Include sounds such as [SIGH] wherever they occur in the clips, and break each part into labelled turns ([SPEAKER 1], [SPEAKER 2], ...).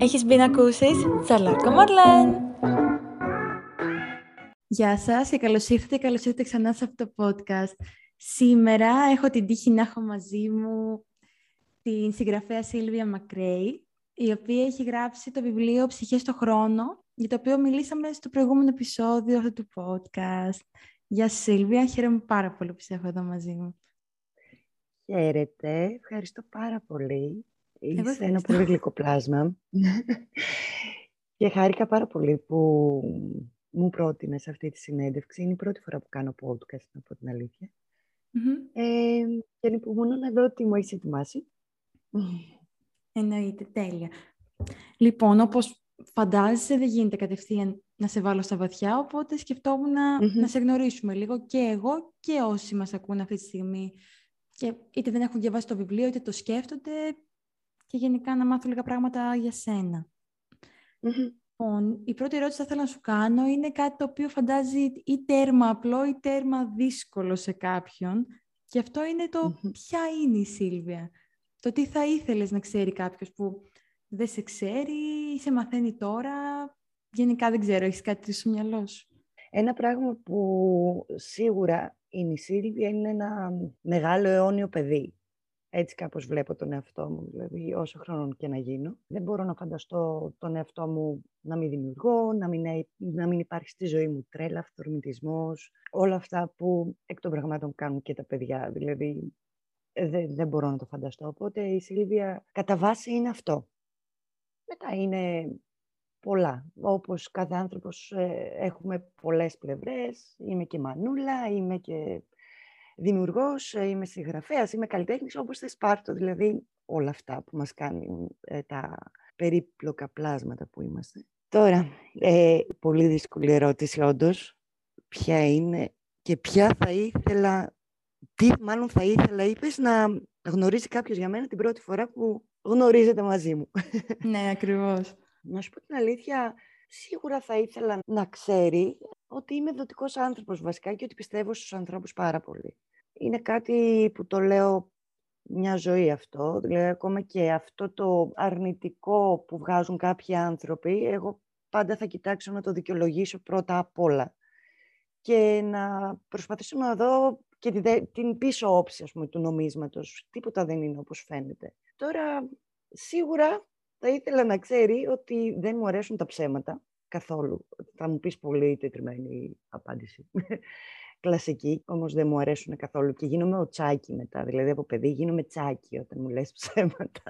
[SPEAKER 1] Έχεις μπει να ακούσεις Τσαλάκο Μαρλέν. Γεια σας και καλώς ήρθατε, καλώς ήρθατε ξανά σε αυτό το podcast. Σήμερα έχω την τύχη να έχω μαζί μου την συγγραφέα Σίλβια Μακρέη, η οποία έχει γράψει το βιβλίο «Ψυχές στο χρόνο», για το οποίο μιλήσαμε στο προηγούμενο επεισόδιο αυτού του podcast. Γεια σας Σίλβια, χαίρομαι πάρα πολύ που είσαι εδώ μαζί μου.
[SPEAKER 2] Χαίρετε, ευχαριστώ πάρα πολύ. Είσαι ένα πολύ γλυκό πλάσμα. και χάρηκα πάρα πολύ που μου πρότεινες αυτή τη συνέντευξη. Είναι η πρώτη φορά που κάνω podcast, να πω την αλήθεια. Mm-hmm. Ε, και ανυπομονώ να δω τι μου έχεις ετοιμάσει.
[SPEAKER 1] Εννοείται, τέλεια. Λοιπόν, όπως φαντάζεσαι, δεν γίνεται κατευθείαν να σε βάλω στα βαθιά, οπότε σκεφτόμουν να, να σε γνωρίσουμε λίγο και εγώ και όσοι μας ακούν αυτή τη στιγμή και είτε δεν έχουν διαβάσει το βιβλίο, είτε το σκέφτονται και γενικά να μάθω λίγα πράγματα για σένα. Λοιπόν, η πρώτη ερώτηση που θα ήθελα να σου κάνω είναι κάτι το οποίο φαντάζει ή τέρμα απλό ή τέρμα δύσκολο σε κάποιον. Και αυτό είναι το ποια είναι η Σίλβια; Το τι θα ήθελες να ξέρει κάποιος που δεν σε ξέρει ή σε μαθαίνει τώρα; Γενικά δεν ξέρω, έχεις κάτι στο μυαλό σου;
[SPEAKER 2] Ένα πράγμα που σίγουρα είναι η Σίλβια είναι ένα μεγάλο αιώνιο παιδί. Έτσι κάπως βλέπω τον εαυτό μου, δηλαδή όσο χρόνο και να γίνω. Δεν μπορώ να φανταστώ τον εαυτό μου να μην δημιουργώ, να μην, να μην υπάρχει στη ζωή μου τρέλα, αυτορμητισμός, όλα αυτά που εκ των πραγμάτων κάνουν και τα παιδιά. Δηλαδή δεν, δεν μπορώ να το φανταστώ. Οπότε η Σίλβια κατά βάση είναι αυτό. Μετά είναι πολλά. Όπως κάθε άνθρωπος ε, έχουμε πολλές πλευρές. Είμαι και μανούλα, είμαι και δημιουργός, ε, είμαι συγγραφέας, είμαι καλλιτέχνης, όπως θες πάρτο. Δηλαδή όλα αυτά που μας κάνουν ε, τα περίπλοκα πλάσματα που είμαστε. Τώρα, ε, πολύ δύσκολη ερώτηση όντως. Ποια είναι και ποια θα ήθελα, τι μάλλον θα ήθελα, είπες, να γνωρίζει κάποιος για μένα την πρώτη φορά που γνωρίζετε μαζί μου. [LAUGHS]
[SPEAKER 1] Ναι, ακριβώς.
[SPEAKER 2] Να σου πω την αλήθεια, σίγουρα θα ήθελα να ξέρει ότι είμαι δοτικός άνθρωπος βασικά και ότι πιστεύω στους ανθρώπους πάρα πολύ. Είναι κάτι που το λέω μια ζωή αυτό, δηλαδή ακόμα και αυτό το αρνητικό που βγάζουν κάποιοι άνθρωποι, εγώ πάντα θα κοιτάξω να το δικαιολογήσω πρώτα απ' όλα και να προσπαθήσω να δω και την πίσω όψη ας πούμε, του νομίσματος. Τίποτα δεν είναι όπως φαίνεται. Τώρα, σίγουρα θα ήθελα να ξέρει ότι δεν μου αρέσουν τα ψέματα καθόλου. Θα μου πεις πολύ τετριμένη απάντηση. Κλασική, όμως δεν μου αρέσουν καθόλου. Και γίνομαι ο τσάκι μετά. Δηλαδή από παιδί γίνομαι τσάκι όταν μου λες ψέματα.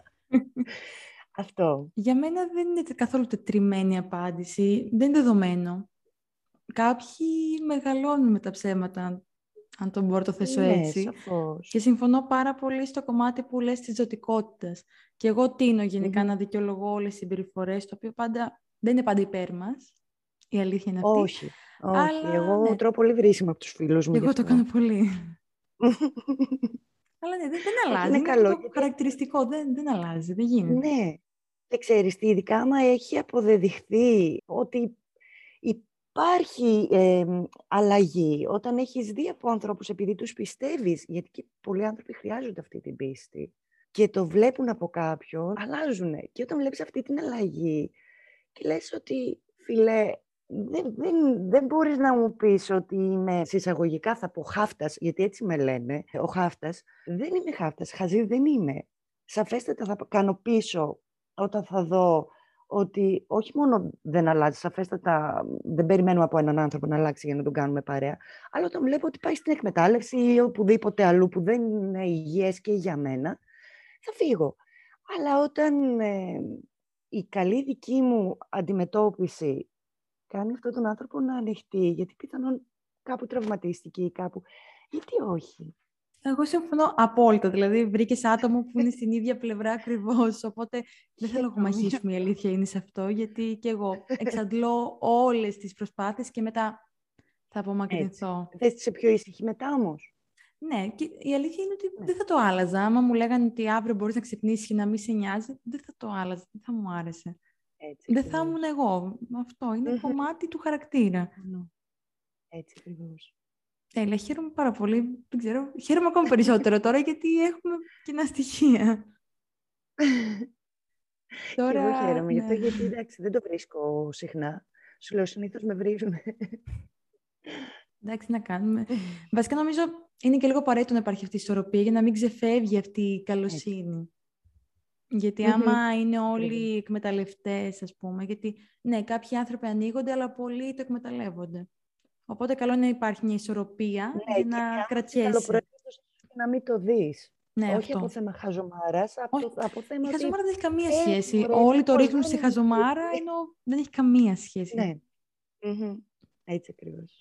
[SPEAKER 2] Αυτό.
[SPEAKER 1] Για μένα δεν είναι καθόλου τετριμένη απάντηση. Δεν είναι δεδομένο. Κάποιοι μεγαλώνουν με τα ψέματα αν το μπορώ να το θέσω
[SPEAKER 2] ναι,
[SPEAKER 1] έτσι.
[SPEAKER 2] Σαφώς.
[SPEAKER 1] Και συμφωνώ πάρα πολύ στο κομμάτι που λες της ζωτικότητας. Και εγώ τίνω να δικαιολογώ όλες τις συμπεριφορές, το οποίο πάντα, δεν είναι πάντα υπέρ μας. Η αλήθεια είναι αυτή.
[SPEAKER 2] Όχι. Όχι. εγώ ναι. τρώω πολύ βρίσιμο από τους φίλους μου.
[SPEAKER 1] Εγώ το κάνω πολύ. [LAUGHS] Αλλά ναι, δεν, δεν αλλάζει. Είναι, καλό. το χαρακτηριστικό. Δεν, δεν αλλάζει. Δεν γίνεται.
[SPEAKER 2] Ναι. Και ξέρεις τι, ειδικά άμα έχει αποδεδειχθεί ότι υπάρχει ε, αλλαγή όταν έχεις δει από ανθρώπους επειδή τους πιστεύεις, γιατί και πολλοί άνθρωποι χρειάζονται αυτή την πίστη και το βλέπουν από κάποιον, αλλάζουν. Και όταν βλέπεις αυτή την αλλαγή και λες ότι, φιλέ, δεν, δεν, δεν μπορείς να μου πεις ότι είμαι συσσαγωγικά θα πω χάφτας, γιατί έτσι με λένε, ο χάφτας. Δεν είμαι χάφτας, χαζή δεν είμαι. Σαφέστατα θα κάνω πίσω όταν θα δω ότι όχι μόνο δεν αλλάζει, σαφέστατα δεν περιμένουμε από έναν άνθρωπο να αλλάξει για να τον κάνουμε παρέα, αλλά όταν βλέπω ότι πάει στην εκμετάλλευση ή οπουδήποτε αλλού που δεν είναι υγιές και για μένα, θα φύγω. Αλλά όταν ε, η καλή δική μου αντιμετώπιση κάνει αυτόν τον άνθρωπο να ανοιχτεί, γιατί πιθανόν κάπου τραυματίστηκε ή κάπου, γιατί όχι;
[SPEAKER 1] Εγώ συμφωνώ απόλυτα. Δηλαδή, βρήκες άτομο που είναι στην ίδια πλευρά ακριβώς. Οπότε δεν θέλω να μαχήσουμε. Η αλήθεια είναι σε αυτό, γιατί και εγώ [LAUGHS] εξαντλώ όλες τις προσπάθειες και μετά θα απομακρυνθώ.
[SPEAKER 2] Θες σε πιο ήσυχη μετά όμως;
[SPEAKER 1] Ναι, και η αλήθεια είναι ότι ναι. δεν θα το άλλαζα. Άμα μου λέγανε ότι αύριο μπορείς να ξυπνήσεις και να μην σε νοιάζει, δεν θα το άλλαζα. Δεν θα μου άρεσε. Έτσι, δεν θα ήμουν εγώ. Αυτό είναι κομμάτι του χαρακτήρα.
[SPEAKER 2] Έτσι ακριβώς.
[SPEAKER 1] Τέλεια, χαίρομαι πάρα πολύ. Δεν ξέρω, χαίρομαι ακόμα περισσότερο [LAUGHS] τώρα γιατί έχουμε κοινά στοιχεία.
[SPEAKER 2] Τώρα, και εγώ χαίρομαι ναι. γιατί εντάξει, δεν το βρίσκω συχνά. Σου λέω, συνήθως με βρίζουν.
[SPEAKER 1] Εντάξει, να κάνουμε. Βασικά νομίζω είναι και λίγο απαραίτητο να υπάρχει αυτή η ισορροπία για να μην ξεφεύγει αυτή η καλοσύνη. Γιατί άμα είναι όλοι εκμεταλλευτές, ας πούμε, γιατί ναι, κάποιοι άνθρωποι ανοίγονται, αλλά πολλοί το εκμεταλλεύονται. Οπότε καλό είναι να υπάρχει μια ισορροπία ναι, για να κρατιέσαι.
[SPEAKER 2] να μην το δεις.
[SPEAKER 1] Ναι,
[SPEAKER 2] Όχι
[SPEAKER 1] αυτό.
[SPEAKER 2] από θέμα χαζομάρας, από, από θέμα.
[SPEAKER 1] Η χαζομάρα δεν έχει καμία σχέση. Όλοι το ρίχνουν στη χαζομάρα, ενώ δεν έχει καμία σχέση.
[SPEAKER 2] Ναι. Έτσι ακριβώς.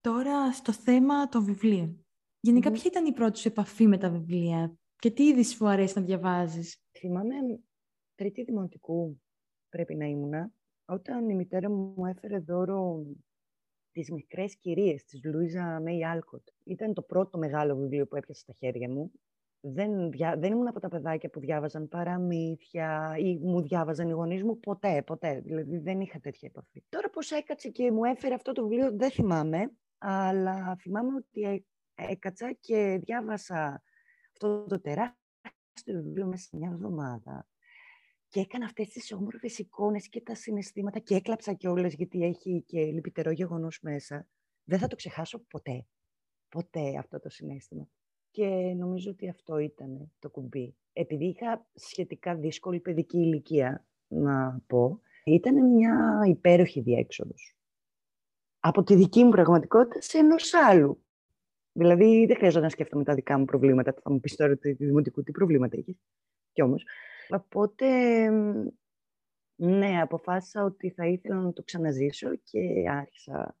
[SPEAKER 1] Τώρα στο θέμα των βιβλίων. Γενικά, ποια ήταν η πρώτη σου επαφή με τα βιβλία και τι είδη σου αρέσει να διαβάζεις;
[SPEAKER 2] Θυμάμαι τρίτη δημοτικού πρέπει να ήμουνα, όταν η μητέρα μου έφερε δώρο τις μικρές κυρίες της Λουίζα Μέι Άλκοτ. Ήταν το πρώτο μεγάλο βιβλίο που έπιασα στα χέρια μου. Δεν, δια... δεν ήμουν από τα παιδάκια που διάβαζαν παραμύθια ή μου διάβαζαν οι γονείς μου. Ποτέ, ποτέ. Δηλαδή δεν είχα τέτοια επαφή. Τώρα πώς έκατσε και μου έφερε αυτό το βιβλίο δεν θυμάμαι, αλλά θυμάμαι ότι έκατσα και διάβασα αυτό το τεράστιο βιβλίο μέσα σε μια εβδομάδα. Και έκανα αυτές τις όμορφες εικόνες και τα συναισθήματα και έκλαψα κιόλας γιατί έχει και λυπητερό γεγονός μέσα. Δεν θα το ξεχάσω ποτέ. Ποτέ αυτό το συνέστημα. Και νομίζω ότι αυτό ήταν το κουμπί. Επειδή είχα σχετικά δύσκολη παιδική ηλικία, να πω, ήταν μια υπέροχη διέξοδος. Από τη δική μου πραγματικότητα σε ενός άλλου. Δηλαδή, δεν χρειάζεται να σκέφτομαι τα δικά μου προβλήματα. Θα μου πεις τώρα του δημοτικού τι προβλήματα είχες. Κι όμως. Οπότε, ναι, αποφάσισα ότι θα ήθελα να το ξαναζήσω και άρχισα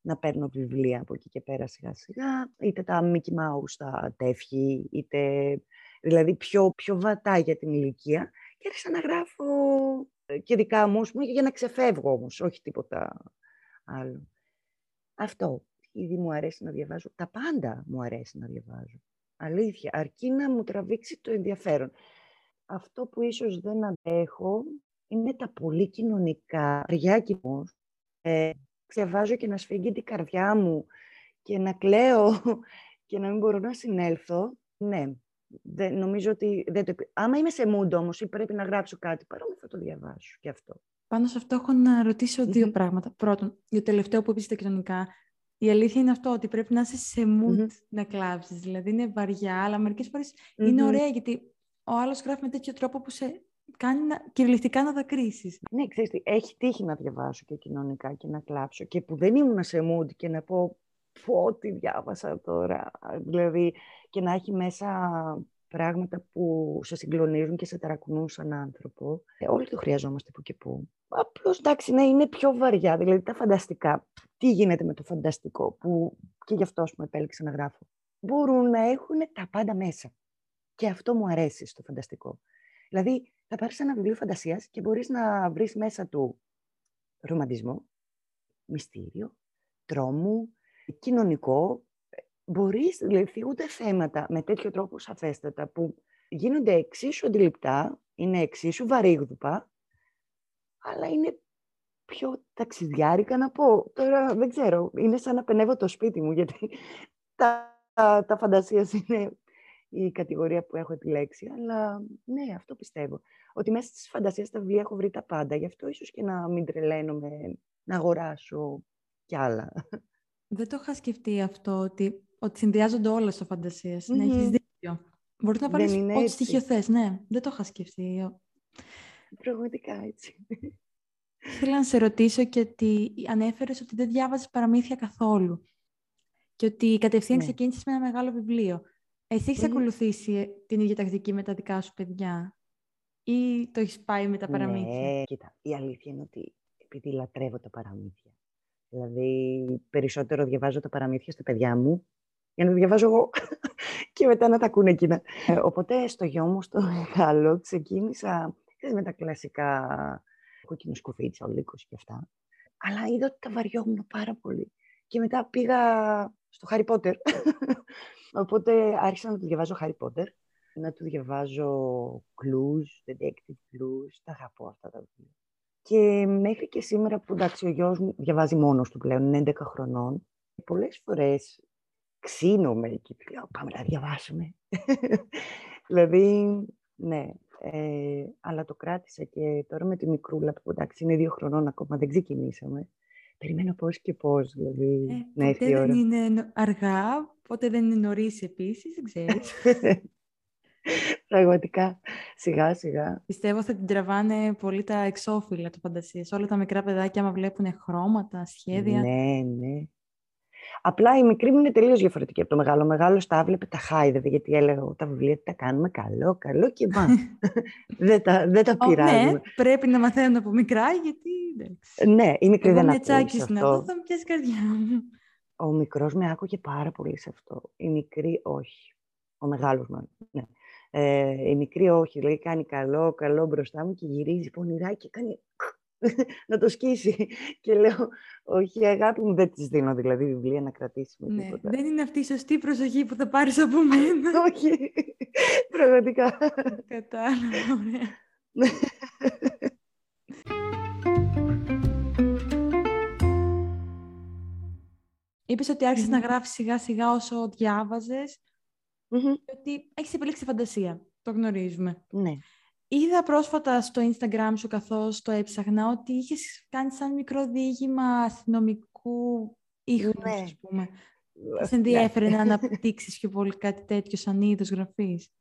[SPEAKER 2] να παίρνω βιβλία από εκεί και πέρα σιγά σιγά. Είτε τα Mickey Mouse, τα τεύχη, είτε δηλαδή πιο, πιο βατά για την ηλικία. Και άρχισα να γράφω και δικά μου, για να ξεφεύγω όμως, όχι τίποτα άλλο. Αυτό ήδη μου αρέσει να διαβάζω. Τα πάντα μου αρέσει να διαβάζω. Αλήθεια, αρκεί να μου τραβήξει το ενδιαφέρον. Αυτό που ίσως δεν αντέχω είναι τα πολύ κοινωνικά αργιάκιμος. Ε, ξεβάζω και να σφίγγει την καρδιά μου και να κλαίω [LAUGHS] και να μην μπορώ να συνέλθω. Ναι, δεν, νομίζω ότι δεν το... Άμα είμαι σε mood όμως ή πρέπει να γράψω κάτι παρόμοιο θα το διαβάσω και αυτό.
[SPEAKER 1] Πάνω σε αυτό έχω να ρωτήσω δύο πράγματα. Πρώτον, για το τελευταίο που είπες τα κοινωνικά, η αλήθεια είναι αυτό, ότι πρέπει να είσαι σε mood να κλάψεις. Δηλαδή είναι βαριά, αλλά μερικές είναι ωραία, γιατί ο άλλος γράφει με τέτοιο τρόπο που σε κάνει να, κυριολεκτικά να δακρύσεις.
[SPEAKER 2] Ναι, ξέρεις τι, έχει τύχει να διαβάσω και κοινωνικά και να κλάψω και που δεν ήμουν σε mood και να πω πω τι διάβασα τώρα. Δηλαδή, και να έχει μέσα πράγματα που σε συγκλονίζουν και σε ταρακουνούν σαν άνθρωπο. Ε, όλοι το χρειαζόμαστε που και που. Απλώς εντάξει, ναι, είναι πιο βαριά. Δηλαδή τα φανταστικά. Τι γίνεται με το φανταστικό, που και γι' αυτό μου επέλεξα να γράφω. Μπορούν να έχουν τα πάντα μέσα. Και αυτό μου αρέσει στο φανταστικό. Δηλαδή, θα πάρεις ένα βιβλίο φαντασίας και μπορείς να βρεις μέσα του ρομαντισμό, μυστήριο, τρόμου, κοινωνικό. Μπορείς, δηλαδή, θίγονται θέματα με τέτοιο τρόπο σαφέστατα που γίνονται εξίσου αντιληπτά, είναι εξίσου βαρύγδουπα αλλά είναι πιο ταξιδιάρικα να πω. Τώρα δεν ξέρω, είναι σαν να πενεύω το σπίτι μου, γιατί [LAUGHS] τα, τα, τα φαντασία είναι η κατηγορία που έχω επιλέξει. Αλλά ναι, αυτό πιστεύω. Ότι μέσα στις φαντασίες στα βιβλία έχω βρει τα πάντα. Γι' αυτό ίσως και να μην τρελαίνομαι, να αγοράσω κι άλλα.
[SPEAKER 1] Δεν το είχα σκεφτεί αυτό, ότι, ότι συνδυάζονται όλα στο φαντασία. Mm-hmm. Ναι, έχεις δίκιο. Μπορείς να πάρεις ό,τι στοιχείο θες. Ναι, δεν το είχα σκεφτεί.
[SPEAKER 2] Πραγματικά έτσι.
[SPEAKER 1] Θέλω να σε ρωτήσω και ότι ανέφερες ότι δεν διάβαζες παραμύθια καθόλου και ότι κατευθείαν ναι. ξεκίνησες με ένα μεγάλο βιβλίο. Εσύ έχεις ακολουθήσει την ίδια τακτική με τα δικά σου παιδιά ή το έχεις πάει με τα παραμύθια;
[SPEAKER 2] Ναι, κοίτα, η αλήθεια είναι ότι επειδή λατρεύω τα παραμύθια. Δηλαδή, περισσότερο διαβάζω τα παραμύθια στα παιδιά μου για να τα διαβάζω εγώ [LAUGHS] και μετά να τα ακούνε εκείνα. Ε, οπότε στο γιο μου, στο μεγάλο, ξεκίνησα με τα κλασικά κόκκινο σκουφίτσια, ο λύκος και αυτά. Αλλά είδα ότι τα βαριόμουν πάρα πολύ. Και μετά πήγα στο Harry Potter. [LAUGHS] Οπότε άρχισα να του διαβάζω Harry Potter, να του διαβάζω clues, detective clues, τα αγαπώ αυτά τα βιβλία. Και μέχρι και σήμερα που εντάξει ο γιος μου διαβάζει μόνος του πλέον, είναι 11 χρονών, πολλές φορές ξύνομαι και λέω πάμε να διαβάσουμε. [LAUGHS] δηλαδή, ναι, ε, αλλά το κράτησα και τώρα με τη μικρούλα που εντάξει είναι δύο χρονών ακόμα, δεν ξεκινήσαμε. Περιμένω πώς και πώς, δηλαδή,
[SPEAKER 1] ε, να έρθει η ώρα. δεν είναι αργά, πότε δεν είναι νωρίς επίσης, δεν ξέρεις. [LAUGHS]
[SPEAKER 2] Πραγματικά, σιγά σιγά.
[SPEAKER 1] Πιστεύω θα την τραβάνε πολύ τα εξώφυλλα του φαντασίας. Όλα τα μικρά παιδάκια, άμα βλέπουν χρώματα, σχέδια.
[SPEAKER 2] Ναι, ναι. Απλά η μικρή μου είναι τελείως διαφορετική από το μεγάλο. Ο μεγάλος τα βλέπε, τα χάιδευε, γιατί έλεγα τα βιβλία τα κάνουμε καλό, καλό και μα. [LAUGHS] δεν τα, δεν τα πειράζουμε.
[SPEAKER 1] ναι, πρέπει να μαθαίνουν από μικρά, γιατί.
[SPEAKER 2] Ναι, η μικρή Εγώ δεν ακούει.
[SPEAKER 1] Εγώ να δω, θα μου πιάσει καρδιά μου.
[SPEAKER 2] Ο μικρός με άκουγε πάρα πολύ σε αυτό. Η μικρή όχι. Ο μεγάλος μάλλον. Ναι. Ε, η μικρή όχι, λέει κάνει καλό, καλό μπροστά μου και γυρίζει πονηρά και κάνει [LAUGHS] να το σκίσει. Και λέω, όχι αγάπη μου, δεν της δίνω δηλαδή βιβλία να κρατήσουμε
[SPEAKER 1] ναι, τίποτα. Δεν είναι αυτή η σωστή προσοχή που θα πάρεις από μένα. [LAUGHS]
[SPEAKER 2] όχι, πραγματικά.
[SPEAKER 1] Κατάλαβα, ωραία. [LAUGHS] Είπες ότι άρχισες να γράφεις σιγά σιγά όσο διάβαζες mm ότι έχεις επιλέξει φαντασία. Το γνωρίζουμε.
[SPEAKER 2] Ναι.
[SPEAKER 1] Είδα πρόσφατα στο Instagram σου καθώς το έψαχνα ότι είχες κάνει σαν μικρό διήγημα αστυνομικού ίχνου, ναι. ας πούμε. Θα σε ενδιαφέρει να [LAUGHS] αναπτύξεις πιο πολύ κάτι τέτοιο σαν είδος γραφής;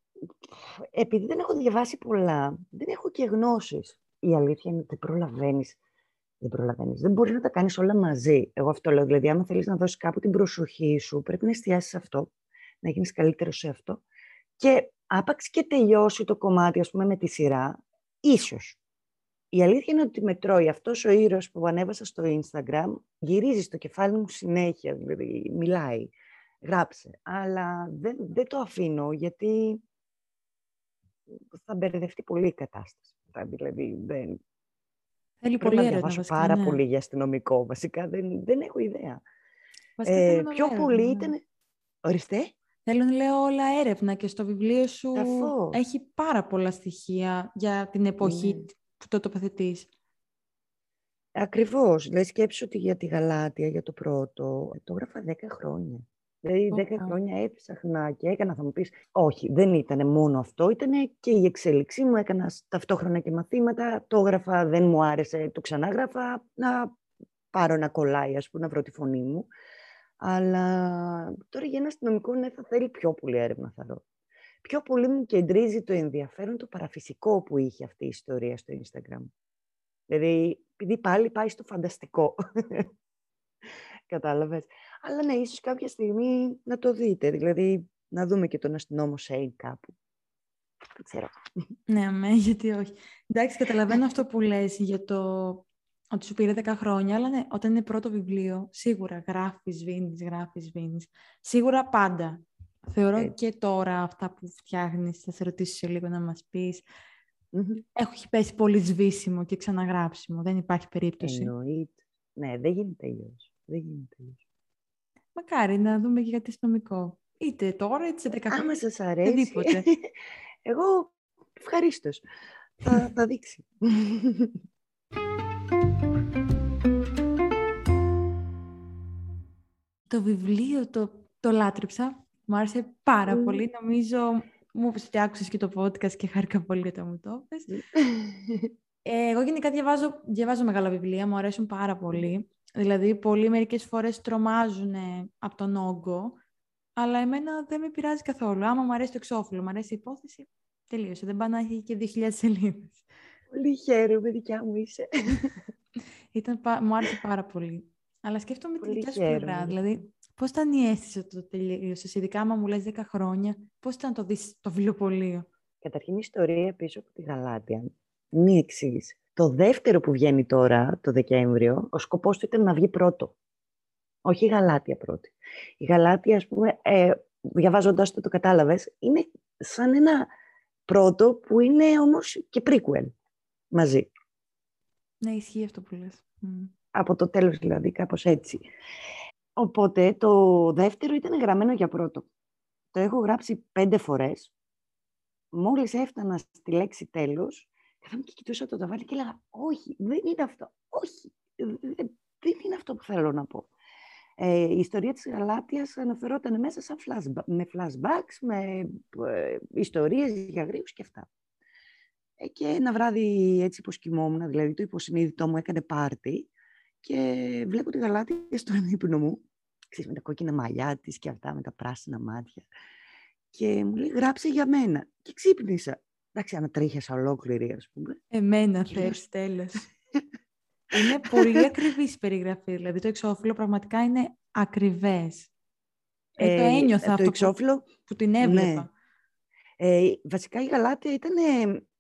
[SPEAKER 2] Επειδή δεν έχω διαβάσει πολλά, δεν έχω και γνώσεις. Η αλήθεια είναι ότι δεν προλαβαίνεις. Δεν προλαβαίνεις. Δεν μπορείς να τα κάνεις όλα μαζί. Εγώ αυτό λέω. Δηλαδή, άμα θέλεις να δώσεις κάπου την προσοχή σου, πρέπει να εστιάσεις σε αυτό, να γίνεις καλύτερος σε αυτό. Και άπαξ και τελειώσει το κομμάτι, ας πούμε, με τη σειρά, ίσως. Η αλήθεια είναι ότι με τρώει αυτός ο ήρωας που ανέβασα στο Instagram, γυρίζει στο κεφάλι μου συνέχεια, δηλαδή μιλάει, γράψε. Αλλά δεν, δεν το αφήνω γιατί θα μπερδευτεί πολύ η κατάσταση. Δηλαδή δεν...
[SPEAKER 1] Θέλει πολύ
[SPEAKER 2] να διαβάσω πάρα ναι. πολύ για αστυνομικό, βασικά δεν, δεν έχω ιδέα. ε, πιο πολύ ναι. ήταν... Οριστέ.
[SPEAKER 1] Θέλω να λέω όλα έρευνα και στο βιβλίο σου έχει πάρα πολλά στοιχεία για την εποχή ναι. που το τοποθετείς.
[SPEAKER 2] Ακριβώς. Δηλαδή σκέψου ότι για τη Γαλάτια, για το πρώτο, το έγραφα 10 χρόνια. Δηλαδή 10 χρόνια έψαχνα και έκανα, θα μου πεις, όχι, δεν ήταν μόνο αυτό, ήταν και η εξέλιξή μου, έκανα ταυτόχρονα και μαθήματα, το έγραφα, δεν μου άρεσε, το ξανάγραφα, να πάρω ένα κολλάι, ας πούμε, να βρω τη φωνή μου. Αλλά τώρα για ένα αστυνομικό ναι, θα θέλει πιο πολύ έρευνα, θα δω. Πιο πολύ μου κεντρίζει το ενδιαφέρον το παραφυσικό που είχε αυτή η ιστορία στο Instagram. Δηλαδή, επειδή πάλι πάει στο φανταστικό. [LAUGHS] Κατάλαβες. Αλλά ναι, ίσως κάποια στιγμή να το δείτε. Δηλαδή, να δούμε και τον αστυνόμο Σέιν κάπου. Δεν ξέρω.
[SPEAKER 1] Ναι, αμέ, [LAUGHS] γιατί όχι. Εντάξει, καταλαβαίνω αυτό που λες για το ότι σου πήρε 10 χρόνια, αλλά ναι, όταν είναι πρώτο βιβλίο, σίγουρα γράφεις, σβήνεις, γράφεις, σβήνεις. Σίγουρα πάντα. Θεωρώ και τώρα αυτά που φτιάχνεις, θα σε ρωτήσω σε λίγο να μας πεις, mm-hmm. έχει πέσει πολύ σβήσιμο και ξαναγράψιμο. Δεν υπάρχει περίπτωση.
[SPEAKER 2] Εννοείται. Ναι, δεν γίνεται αλλιώ. Δεν γίνεται αλλιώς.
[SPEAKER 1] Μακάρι να δούμε και κάτι αστυνομικό. Είτε τώρα, είτε σε 10 χρόνια.
[SPEAKER 2] Άμα σας αρέσει. Εγώ ευχαρίστως. θα, θα δείξει. [LAUGHS]
[SPEAKER 1] Το βιβλίο το, το λάτρεψα. Μου άρεσε πάρα πολύ. Νομίζω μου είπες ότι άκουσες και το podcast και χάρηκα πολύ όταν μου το είπες. ε, εγώ γενικά διαβάζω, διαβάζω μεγάλα βιβλία, μου αρέσουν πάρα πολύ. Δηλαδή, πολλοί μερικές φορές τρομάζουν από τον όγκο, αλλά εμένα δεν με πειράζει καθόλου. Άμα μου αρέσει το εξώφυλλο, μου αρέσει η υπόθεση, τελείωσε. Δεν πάει να έχει και 2.000 σελίδες.
[SPEAKER 2] Πολύ χαίρομαι, δικιά μου είσαι. [LAUGHS]
[SPEAKER 1] Ήταν, μου άρεσε πάρα πολύ. Αλλά σκέφτομαι τη δικιά σου πλευρά. Δηλαδή, πώς ήταν η αίσθηση ότι το τελείωσες, ειδικά άμα μου λες 10 χρόνια, πώς ήταν το δεις το βιβλιοπωλείο;
[SPEAKER 2] Καταρχήν η ιστορία πίσω από τη Γαλάτια είναι η εξή. Το δεύτερο που βγαίνει τώρα, το Δεκέμβριο, ο σκοπός του ήταν να βγει πρώτο. Όχι η Γαλάτια πρώτη. Η Γαλάτια, ας πούμε, ε, διαβάζοντάς το, το κατάλαβες, είναι σαν ένα πρώτο που είναι όμως και prequel μαζί.
[SPEAKER 1] Ναι, ισχύει αυτό που λες.
[SPEAKER 2] Από το τέλος δηλαδή, κάπως έτσι. Οπότε το δεύτερο ήταν γραμμένο για πρώτο. Το έχω γράψει πέντε φορές. Μόλις έφτανα στη λέξη τέλος, καθόμουν και κοιτούσα το ταβάνι και έλεγα όχι, δεν είναι αυτό, όχι, δεν είναι αυτό που θέλω να πω. Ε, η ιστορία της Γαλάτιας αναφερόταν μέσα σαν με flashbacks, με ε, ιστορίες για Γρήγους και αυτά. Ε, και ένα βράδυ έτσι πως κοιμόμουν, δηλαδή το υποσυνείδητό μου έκανε πάρτι και βλέπω τη Γαλάτια στον ύπνο μου, ξέρεις, με τα κόκκινα μαλλιά της και αυτά, με τα πράσινα μάτια. Και μου λέει, γράψε για μένα. Και ξύπνησα. Εντάξει, ανατρίχιασα ολόκληρη, ας πούμε.
[SPEAKER 1] Εμένα θες, τέλος. [LAUGHS] είναι πολύ ακριβής η περιγραφή. Δηλαδή, το εξώφυλλο πραγματικά είναι ακριβές. Ε, το ε, ένιωθα αυτό εξώφυλλο, που, την έβλεπα. Ναι.
[SPEAKER 2] Ε, βασικά η Γαλάτια ήταν,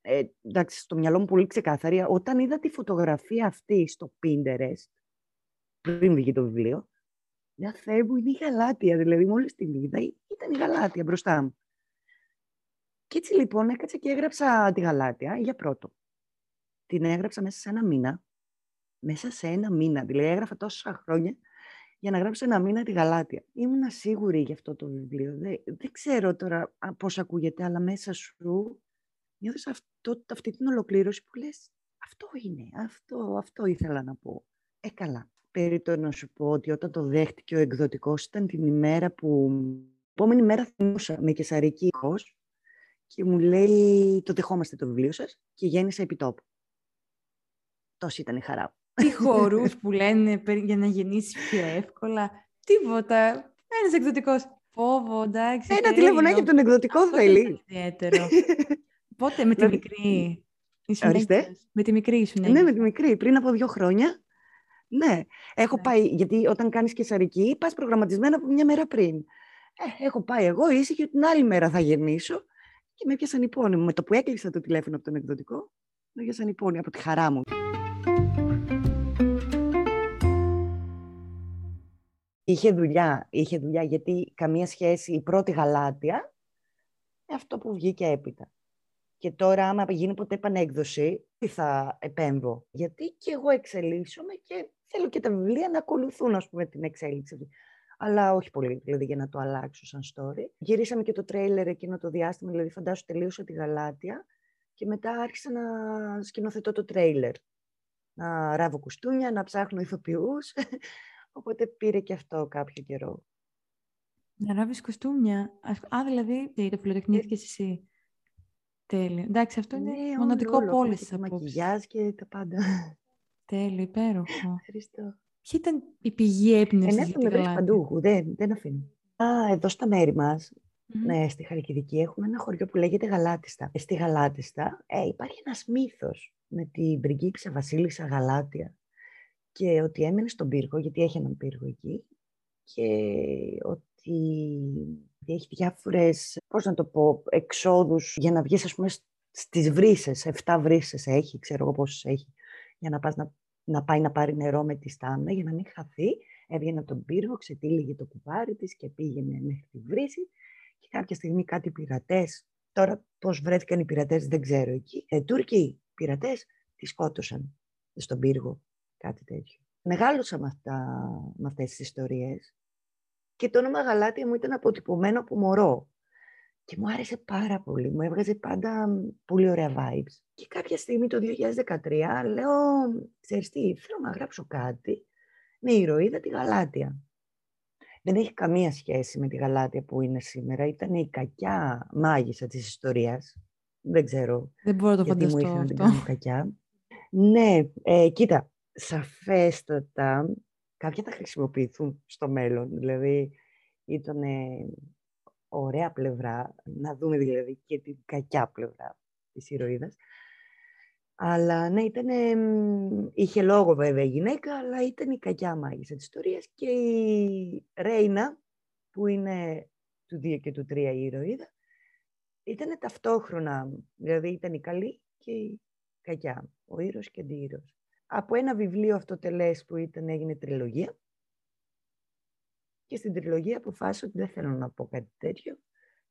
[SPEAKER 2] ε, εντάξει, στο μυαλό μου πολύ ξεκάθαρη. Όταν είδα τη φωτογραφία αυτή στο Pinterest, πριν βγει το βιβλίο, μια Θεέ μου, είναι η Γαλάτια. Δηλαδή, μόλις την είδα, ήταν η Γαλάτια μπροστά μου. Και έτσι λοιπόν έκατσα και έγραψα τη Γαλάτια για πρώτο. Την έγραψα μέσα σε ένα μήνα. Μέσα σε ένα μήνα. Δηλαδή έγραφα τόσα χρόνια για να γράψω ένα μήνα τη Γαλάτια. Ήμουν σίγουρη για αυτό το βιβλίο. Δεν, δεν ξέρω τώρα πώς ακούγεται, αλλά μέσα σου νιώθεις αυτό, αυτή την ολοκλήρωση που λες αυτό είναι, αυτό, αυτό ήθελα να πω. Ε, καλά. Περίτω να σου πω ότι όταν το δέχτηκε ο εκδοτικός ήταν την ημέρα που... Επόμενη μέρα θυμούσα με κεσαρική και μου λέει το δεχόμαστε το βιβλίο σας και γέννησα επί τόπου. Τόση ήταν η χαρά
[SPEAKER 1] Τι χώρους που λένε για να γεννήσεις πιο εύκολα. Τίποτα. Ένας εκδοτικός. Φόβο, εντάξει.
[SPEAKER 2] Ένα τηλεφωνάκι από τον εκδοτικό θέλει.
[SPEAKER 1] Ιδιαίτερο. [LAUGHS] Πότε, με τη μικρή.
[SPEAKER 2] Ορίστε.
[SPEAKER 1] Με τη μικρή σου,
[SPEAKER 2] ναι. Ναι, με τη μικρή. Πριν από δύο χρόνια. Ναι. Έχω ναι. πάει, γιατί όταν κάνεις κεσαρική, πας προγραμματισμένα από μια μέρα πριν. Ε, έχω πάει εγώ ήσυχη και την άλλη μέρα θα γεννήσω και με έπιασαν υπόνοι Με το που έκλεισα το τηλέφωνο από τον εκδοτικό, με έπιασαν υπόνοι από τη χαρά μου. Είχε δουλειά, είχε δουλειά, γιατί καμία σχέση η πρώτη γαλάτια με αυτό που βγήκε έπειτα. Και τώρα, άμα γίνει ποτέ επανέκδοση, τι θα επέμβω; Γιατί και εγώ εξελίσσομαι και θέλω και τα βιβλία να ακολουθούν, ας πούμε, την εξέλιξη αλλά όχι πολύ, δηλαδή για να το αλλάξω σαν story. Γυρίσαμε και το τρέιλερ εκείνο το διάστημα, δηλαδή φαντάσου τελείωσα τη Γαλάτια και μετά άρχισα να σκηνοθετώ το τρέιλερ. Να ράβω κουστούνια, να ψάχνω ηθοποιούς, [LAUGHS] οπότε πήρε και αυτό κάποιο καιρό.
[SPEAKER 1] Να ράβεις κουστούμια. Α, δηλαδή το φιλοτεχνήθηκες ε... εσύ. Τέλειο. Εντάξει, αυτό είναι ναι, μοναδικό από όλες τις
[SPEAKER 2] απόψεις. και τα πάντα.
[SPEAKER 1] Τέλειο, υπέροχο.
[SPEAKER 2] Ευχαριστώ.
[SPEAKER 1] Ποια ήταν η πηγή έμπνευσης.
[SPEAKER 2] Ενέχομαι με βρει παντού. Δεν, δεν αφήνω. Α, εδώ στα μέρη μας, ναι, στη Χαρικιδική, έχουμε ένα χωριό που λέγεται Γαλάτιστα. Ε, στη Γαλάτιστα ε, υπάρχει ένας μύθος με την πριγκίψα Βασίλισσα Γαλάτια και ότι έμενε στον πύργο, γιατί έχει έναν πύργο εκεί, και ότι έχει διάφορες, πώς να το πω, εξόδους για να βγεις, ας πούμε, στις βρύσες, 7 βρύσες έχει, ξέρω εγώ πόσες έχει, για να πας να να πάει να πάρει νερό με τη στάμνα για να μην χαθεί. Έβγαινε από τον πύργο, ξετύλιγε το κουβάρι της και πήγαινε μέχρι τη βρύση και κάποια στιγμή κάτι πειρατές. Τώρα πώς βρέθηκαν οι πειρατές δεν ξέρω εκεί. Ε, Τούρκοι πειρατές τη σκότωσαν στον πύργο, κάτι τέτοιο. Μεγάλωσα με, αυτά, με αυτές τις ιστορίες και το όνομα Γαλάτια μου ήταν αποτυπωμένο από μωρό. Και μου άρεσε πάρα πολύ. Μου έβγαζε πάντα πολύ ωραία vibes. Και κάποια στιγμή το 2013 λέω, ξέρεις τι, θέλω να γράψω κάτι με ηρωίδα τη Γαλάτια. Δεν έχει καμία σχέση με τη Γαλάτια που είναι σήμερα. Ήταν η κακιά μάγισσα της ιστορίας. Δεν ξέρω
[SPEAKER 1] Δεν μπορώ να το γιατί
[SPEAKER 2] μου ήρθε να την κακιά. Ναι, ε, κοίτα, σαφέστατα κάποια θα χρησιμοποιηθούν στο μέλλον. Δηλαδή, ήταν ωραία πλευρά, να δούμε δηλαδή και την κακιά πλευρά της ηρωίδας. Αλλά ναι, ήταν, είχε λόγο βέβαια η γυναίκα, αλλά ήταν η κακιά μάγισσα της ιστορίας και η Ρέινα, που είναι του 2 και του 3 η ηρωίδα, ήταν ταυτόχρονα, δηλαδή ήταν η καλή και η κακιά, ο ήρωας και αντίήρωας. Από ένα βιβλίο αυτοτελές που ήταν, έγινε τριλογία, και στην τριλογία αποφάσισα ότι δεν θέλω να πω κάτι τέτοιο,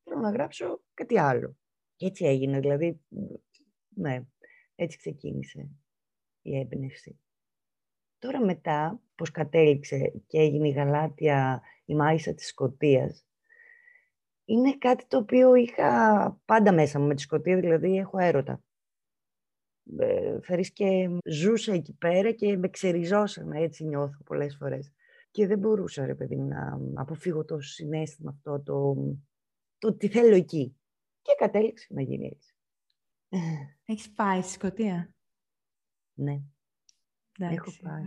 [SPEAKER 2] θέλω να γράψω κάτι άλλο. Και έτσι έγινε, δηλαδή, ναι, έτσι ξεκίνησε η έμπνευση. Τώρα μετά, πως κατέληξε και έγινε η Γαλάτια, η Μάισα της Σκοτίας, είναι κάτι το οποίο είχα πάντα μέσα μου με τη Σκοτία, δηλαδή έχω έρωτα. Ε, και ζούσα εκεί πέρα και με ξεριζώσανε, έτσι νιώθω πολλές φορές. Και δεν μπορούσα, ρε παιδί, να αποφύγω το συνέστημα αυτό, το, το ότι θέλω εκεί. Και κατέληξε να γίνει έτσι.
[SPEAKER 1] Έχεις πάει στη Σκωτία;
[SPEAKER 2] Ναι.
[SPEAKER 1] Εντάξει,
[SPEAKER 2] Έχω πάει.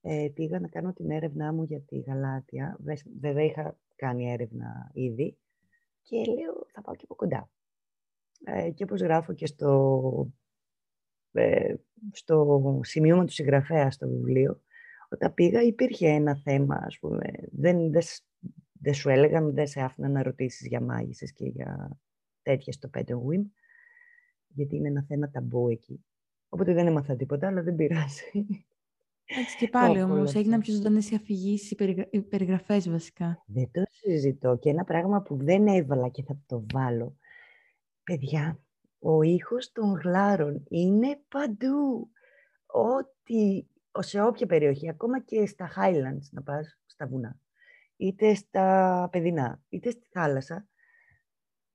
[SPEAKER 2] Ε, πήγα να κάνω την έρευνά μου για τη Γαλάτια. Βέβαια είχα κάνει έρευνα ήδη. Και λέω, θα πάω και από κοντά. Ε, και όπως γράφω και στο, ε, στο σημείωμα τους συγγραφέας στο βιβλίο, όταν πήγα υπήρχε ένα θέμα, ας πούμε, δεν, δεν, δεν σου έλεγαν, δεν σε άφηναν να ρωτήσεις για μάγισσες και για τέτοια στο Wim, γιατί είναι ένα θέμα ταμπού εκεί. Οπότε δεν έμαθα τίποτα, αλλά δεν πειράζει.
[SPEAKER 1] Έτσι και πάλι όμως, έγιναν πιο ζωντανές οι αφηγήσεις, οι περιγραφές βασικά.
[SPEAKER 2] Δεν το συζητώ. Και ένα πράγμα που δεν έβαλα και θα το βάλω. Παιδιά, ο ήχος των γλάρων είναι παντού. Ό,τι, σε όποια περιοχή, ακόμα και στα Highlands να πας, στα βουνά, είτε στα παιδινά, είτε στη θάλασσα,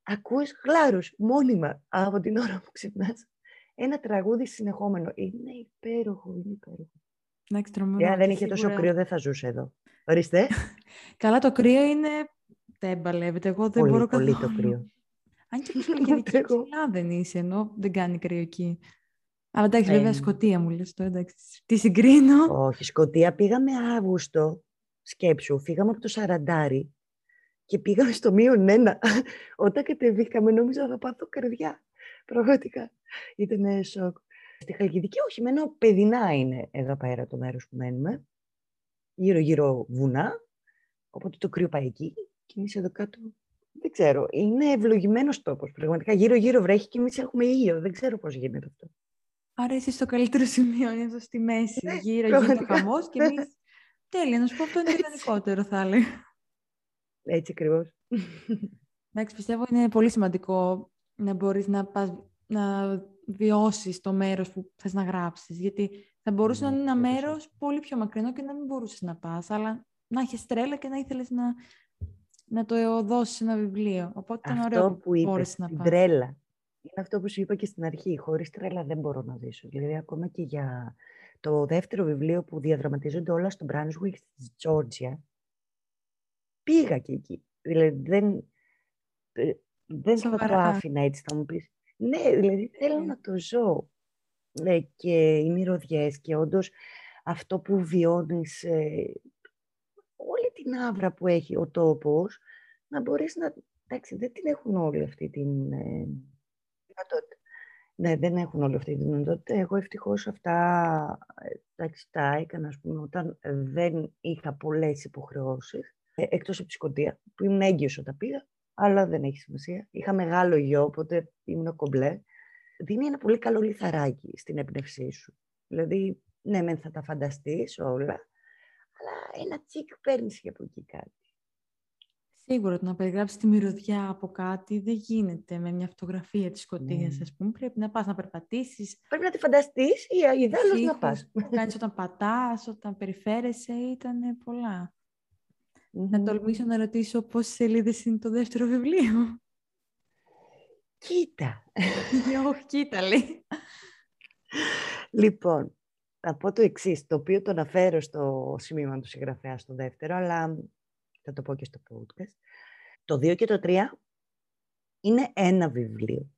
[SPEAKER 2] ακούς γλάρους μόνιμα από την ώρα που ξυπνάς. Ένα τραγούδι συνεχόμενο. Είναι υπέροχο, είναι υπέροχο.
[SPEAKER 1] Εντάξει, τρομερό.
[SPEAKER 2] Αν δεν είχε τόσο κρύο, δεν θα ζούσε εδώ. Ορίστε. [LAUGHS]
[SPEAKER 1] Καλά, το κρύο είναι... Δεν παλεύεται. Εγώ δεν
[SPEAKER 2] πολύ,
[SPEAKER 1] μπορώ
[SPEAKER 2] πολύ το κρύο.
[SPEAKER 1] Αν και [LAUGHS] και ψηλά δεν είσαι, ενώ δεν κάνει κρύο εκεί. Αλλά εντάξει, βέβαια, Σκοτία μου λες το, εντάξει. Τι συγκρίνω.
[SPEAKER 2] Όχι, Σκοτία πήγαμε Αύγουστο, σκέψου, φύγαμε από το Σαραντάρι και πήγαμε στο μείον ένα. [LAUGHS] Όταν κατεβήκαμε, νόμιζα θα πάθω καρδιά. Πραγματικά. Ήταν σοκ. Στη Χαλκιδική, όχι, μένω παιδινά είναι εδώ πέρα το μέρος που μένουμε. Γύρω-γύρω βουνά, οπότε το κρύο πάει εκεί και εμείς εδώ κάτω δεν ξέρω. Είναι ευλογημένος τόπος. Πραγματικά γύρω-γύρω βρέχει και εμείς έχουμε ήλιο. Δεν ξέρω πώς γίνεται αυτό.
[SPEAKER 1] Άρα εσύ στο καλύτερο σημείο είναι εδώ στη μέση. Ναι, γύρω το χαμός και εμεί. Τέλεια, να σου πω αυτό είναι ιδανικότερο, θα έλεγα.
[SPEAKER 2] Έτσι ακριβώς.
[SPEAKER 1] Εντάξει, πιστεύω είναι πολύ σημαντικό να μπορείς να, πας, να βιώσεις το μέρος που θες να γράψεις. Γιατί θα μπορούσε να είναι ένα μέρος πολύ πιο μακρινό και να μην μπορούσες να πας, αλλά να έχεις τρέλα και να ήθελες να να το δώσει ένα βιβλίο. Οπότε ήταν ωραίο που, που είπες,
[SPEAKER 2] να πας. τρέλα. Είναι αυτό που σου είπα και στην αρχή. Χωρίς τρέλα δεν μπορώ να ζήσω. Δηλαδή, ακόμα και για το δεύτερο βιβλίο που διαδραματίζονται όλα στο Brunswick της Τζόρτζια, πήγα και εκεί. Δηλαδή, δεν, ε, δεν θα το άφηνα έτσι, θα μου πεις. Ναι, δηλαδή, θέλω ναι. να το ζω. Ναι, και οι μυρωδιές και όντως αυτό που βιώνεις ε, όλη την άβρα που έχει ο τόπος, να μπορείς να... Εντάξει, δεν την έχουν όλη αυτή την ε, δυνατότητα. Ναι, δεν έχουν όλη αυτή την δυνατότητα. Εγώ ευτυχώς αυτά εντάξει, τα έκανα, ας πούμε, όταν δεν είχα πολλές υποχρεώσεις, ε, εκτός από τη Σκοτία, που ήμουν έγκυος όταν πήγα, αλλά δεν έχει σημασία. Είχα μεγάλο γιο, οπότε ήμουν κομπλέ. Δίνει ένα πολύ καλό λιθαράκι στην έμπνευσή σου. Δηλαδή, ναι, μεν θα τα φανταστείς όλα, αλλά ένα τσικ παίρνεις και από εκεί κάτι.
[SPEAKER 1] Σίγουρα το να περιγράψεις τη μυρωδιά από κάτι δεν γίνεται με μια φωτογραφία της σκοτίας, mm. πούμε. Πρέπει να πας να περπατήσεις.
[SPEAKER 2] Πρέπει να τη φανταστείς ή ιδάλω να πας.
[SPEAKER 1] Κάνεις όταν πατάς, όταν περιφέρεσαι, ήταν πολλά. Mm-hmm. Να τολμήσω να ρωτήσω πόσες σελίδες είναι το δεύτερο βιβλίο.
[SPEAKER 2] Κοίτα. [LAUGHS]
[SPEAKER 1] Όχι, κοίτα, λέει.
[SPEAKER 2] Λοιπόν, θα πω το εξής, το οποίο το αναφέρω στο σημείο του συγγραφέα στο δεύτερο, αλλά θα το πω και στο podcast. Το 2 και το 3 είναι ένα βιβλίο,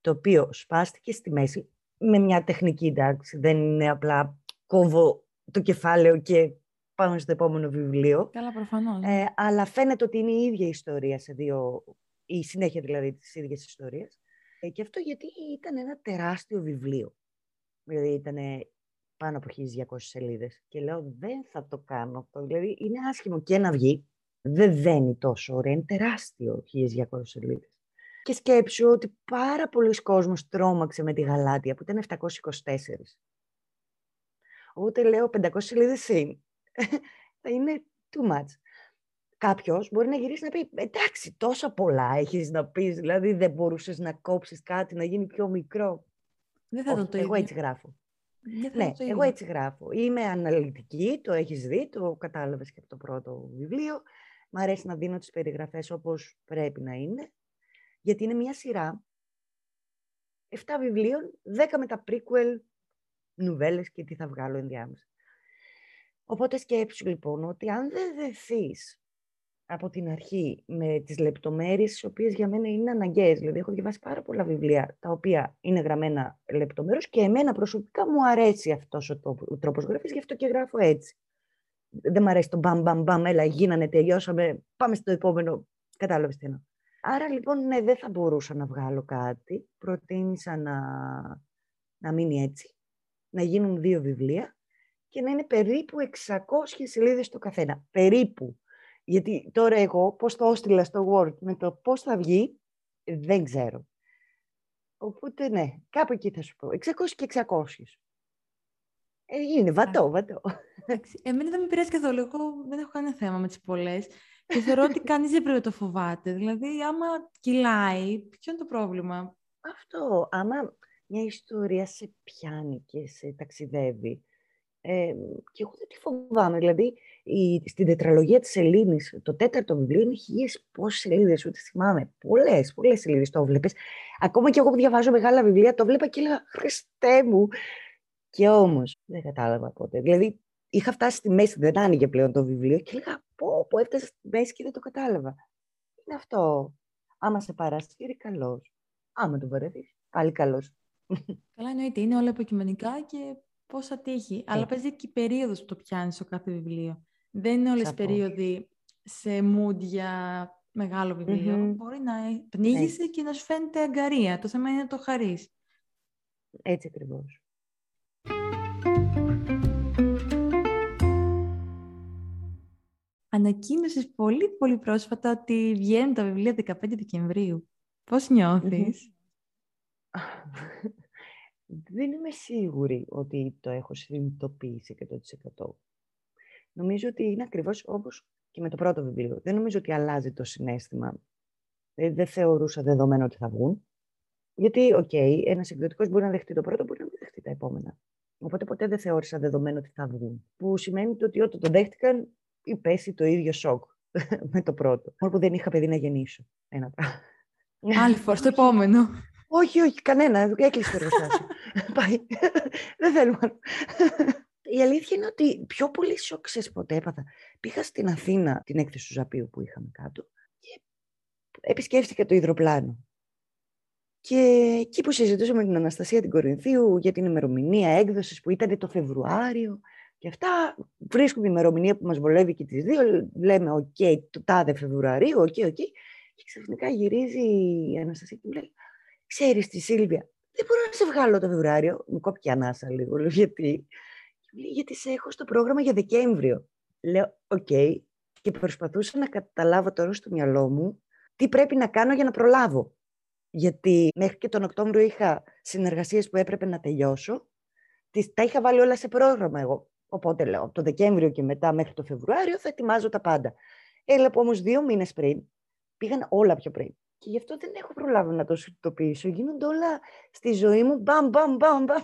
[SPEAKER 2] το οποίο σπάστηκε στη μέση με μια τεχνική εντάξει. Δεν είναι απλά κόβω το κεφάλαιο και πάμε στο επόμενο βιβλίο.
[SPEAKER 1] Καλά, προφανώς.
[SPEAKER 2] Ε, αλλά φαίνεται ότι είναι η ίδια ιστορία σε δύο, η συνέχεια δηλαδή της ίδιας ιστορίας. Ε, και αυτό γιατί ήταν ένα τεράστιο βιβλίο. Δηλαδή ήταν πάνω από 1200 σελίδες. Και λέω, δεν θα το κάνω αυτό. Δηλαδή, είναι άσχημο και να βγει. Δεν δένει τόσο ωραία. Είναι τεράστιο 1200 σελίδες. Και σκέψου ότι πάρα πολλοί κόσμος τρόμαξε με τη Γαλάτια, που ήταν 724. Οπότε λέω, 500 σελίδες είναι. [LAUGHS] θα είναι too much. Κάποιος μπορεί να γυρίσει να πει: Εντάξει, τόσα πολλά έχεις να πεις, δηλαδή δεν μπορούσες να κόψεις κάτι, να γίνει πιο μικρό.
[SPEAKER 1] Δεν θα το Εγώ
[SPEAKER 2] έτσι γράφω. Ναι, εγώ έτσι γράφω. Είμαι αναλυτική, το έχεις δει, το κατάλαβες και από το πρώτο βιβλίο. Μ' αρέσει να δίνω τις περιγραφές όπως πρέπει να είναι, γιατί είναι μια σειρά 7 βιβλίων, 10 με τα prequel νουβέλες και τι θα βγάλω ενδιάμεσα. Οπότε σκέψου λοιπόν ότι αν δεν δεθείς από την αρχή με τις λεπτομέρειες τις οποίες για μένα είναι αναγκαίες. Δηλαδή έχω διαβάσει πάρα πολλά βιβλία τα οποία είναι γραμμένα λεπτομέρως και εμένα προσωπικά μου αρέσει αυτός ο, ο τρόπος γραφής, γι' αυτό και γράφω έτσι. Δεν μου αρέσει το μπαμ μπαμ μπαμ, έλα γίνανε, τελειώσαμε, πάμε στο επόμενο. Κατάλαβες τι εννοώ. Άρα λοιπόν ναι, δεν θα μπορούσα να βγάλω κάτι. Προτίμησα να, να μείνει έτσι, να γίνουν δύο βιβλία και να είναι περίπου 600 σελίδες το καθένα. Περίπου. Γιατί τώρα εγώ πώς το έστειλα στο Word με το πώς θα βγει, δεν ξέρω. Οπότε ναι, κάπου εκεί θα σου πω. 600 και 600. Ε, είναι βατό, βατό.
[SPEAKER 1] Εμένα δεν με πειράζει καθόλου. Εγώ δεν έχω κανένα θέμα με τις πολλές. Και θεωρώ ότι [LAUGHS] κανείς δεν πρέπει να το φοβάται. Δηλαδή, άμα κυλάει, ποιο είναι το πρόβλημα;
[SPEAKER 2] Αυτό, άμα μια ιστορία σε πιάνει και σε ταξιδεύει, ε, και εγώ δεν τη φοβάμαι. Δηλαδή, η, στην τετραλογία της Ελλήνης, το τέταρτο βιβλίο είναι χίλιες πόσες σελίδες, ούτε θυμάμαι. Πολλές, πολλές σελίδες το βλέπεις. Ακόμα και εγώ που διαβάζω μεγάλα βιβλία, το βλέπα και έλεγα, Χριστέ μου. Και όμως, δεν κατάλαβα πότε. Δηλαδή, είχα φτάσει στη μέση, δεν άνοιγε πλέον το βιβλίο και έλεγα, πω, πω, έφτασα στη μέση και δεν το κατάλαβα. Είναι αυτό. Άμα σε παρασύρει, καλός. Άμα τον βαρεθείς, πάλι καλός.
[SPEAKER 1] Καλά εννοείται, είναι όλα υποκειμενικά και πόσα τύχει. Αλλά παίζει και η περίοδος που το πιάνεις στο κάθε βιβλίο. Δεν είναι όλες οι περίοδοι σε mood για μεγάλο Μπορεί να πνίγεσαι και να σου φαίνεται αγκαρία. Το θέμα είναι να το χαρείς.
[SPEAKER 2] Έτσι ακριβώς.
[SPEAKER 1] Ανακοίνωσες πολύ πολύ πρόσφατα ότι βγαίνουν τα βιβλία 15 Δεκεμβρίου. Πώς νιώθεις; [LAUGHS]
[SPEAKER 2] Δεν είμαι σίγουρη ότι το έχω συνειδητοποιήσει 100%. Νομίζω ότι είναι ακριβώς όπως και με το πρώτο βιβλίο. Δεν νομίζω ότι αλλάζει το συνέστημα. Ε, δεν θεωρούσα δεδομένο ότι θα βγουν. Γιατί, OK, okay, ένας εκδοτικός μπορεί να δεχτεί το πρώτο, μπορεί να μην δεχτεί τα επόμενα. Οπότε ποτέ δεν θεώρησα δεδομένο ότι θα βγουν. Που σημαίνει ότι όταν το δέχτηκαν, υπέστη το ίδιο σοκ [LAUGHS] με το πρώτο. Μόνο που δεν είχα παιδί να γεννήσω. Ένα πράγμα.
[SPEAKER 1] Άλλη φορά, στο επόμενο.
[SPEAKER 2] Όχι, όχι, κανένα. Έκλεισε το εργοστάσιο. [LAUGHS] Πάει. Δεν θέλουμε. Η αλήθεια είναι ότι πιο πολύ σοκ ξέρεις πότε έπαθα. Πήγα στην Αθήνα την έκθεση του Ζαππείου που είχαμε κάτω και επισκέφτηκα το υδροπλάνο. Και εκεί που συζητούσαμε με την Αναστασία την Κορινθίου για την ημερομηνία έκδοσης που ήταν το Φεβρουάριο και αυτά, βρίσκουμε ημερομηνία που μας βολεύει και τις δύο, λέμε οκ, το τάδε Φεβρουαρίου, OK, OK. Και ξαφνικά γυρίζει η Αναστασία και μου λέει ξέρεις τι, Σίλβια, δεν μπορώ να σε βγάλω το Φεβρουάριο. Μου κόπηκε ανάσα λίγο, λέω γιατί. Λέει, γιατί σε έχω στο πρόγραμμα για Δεκέμβριο. Λέω, OK. Okay. Και προσπαθούσα να καταλάβω τώρα στο μυαλό μου τι πρέπει να κάνω για να προλάβω. Γιατί μέχρι και τον Οκτώβριο είχα συνεργασίες που έπρεπε να τελειώσω. Τις, τα είχα βάλει όλα σε πρόγραμμα εγώ. Οπότε λέω, από το Δεκέμβριο και μετά μέχρι το Φεβρουάριο θα ετοιμάζω τα πάντα. Έλα που όμως δύο μήνες πριν, πήγαν όλα πιο πριν. Και γι' αυτό δεν έχω προλάβει να το συνειδητοποιήσω. Γίνονται όλα στη ζωή μου μπαμ, μπαμ, μπαμ, μπαμ.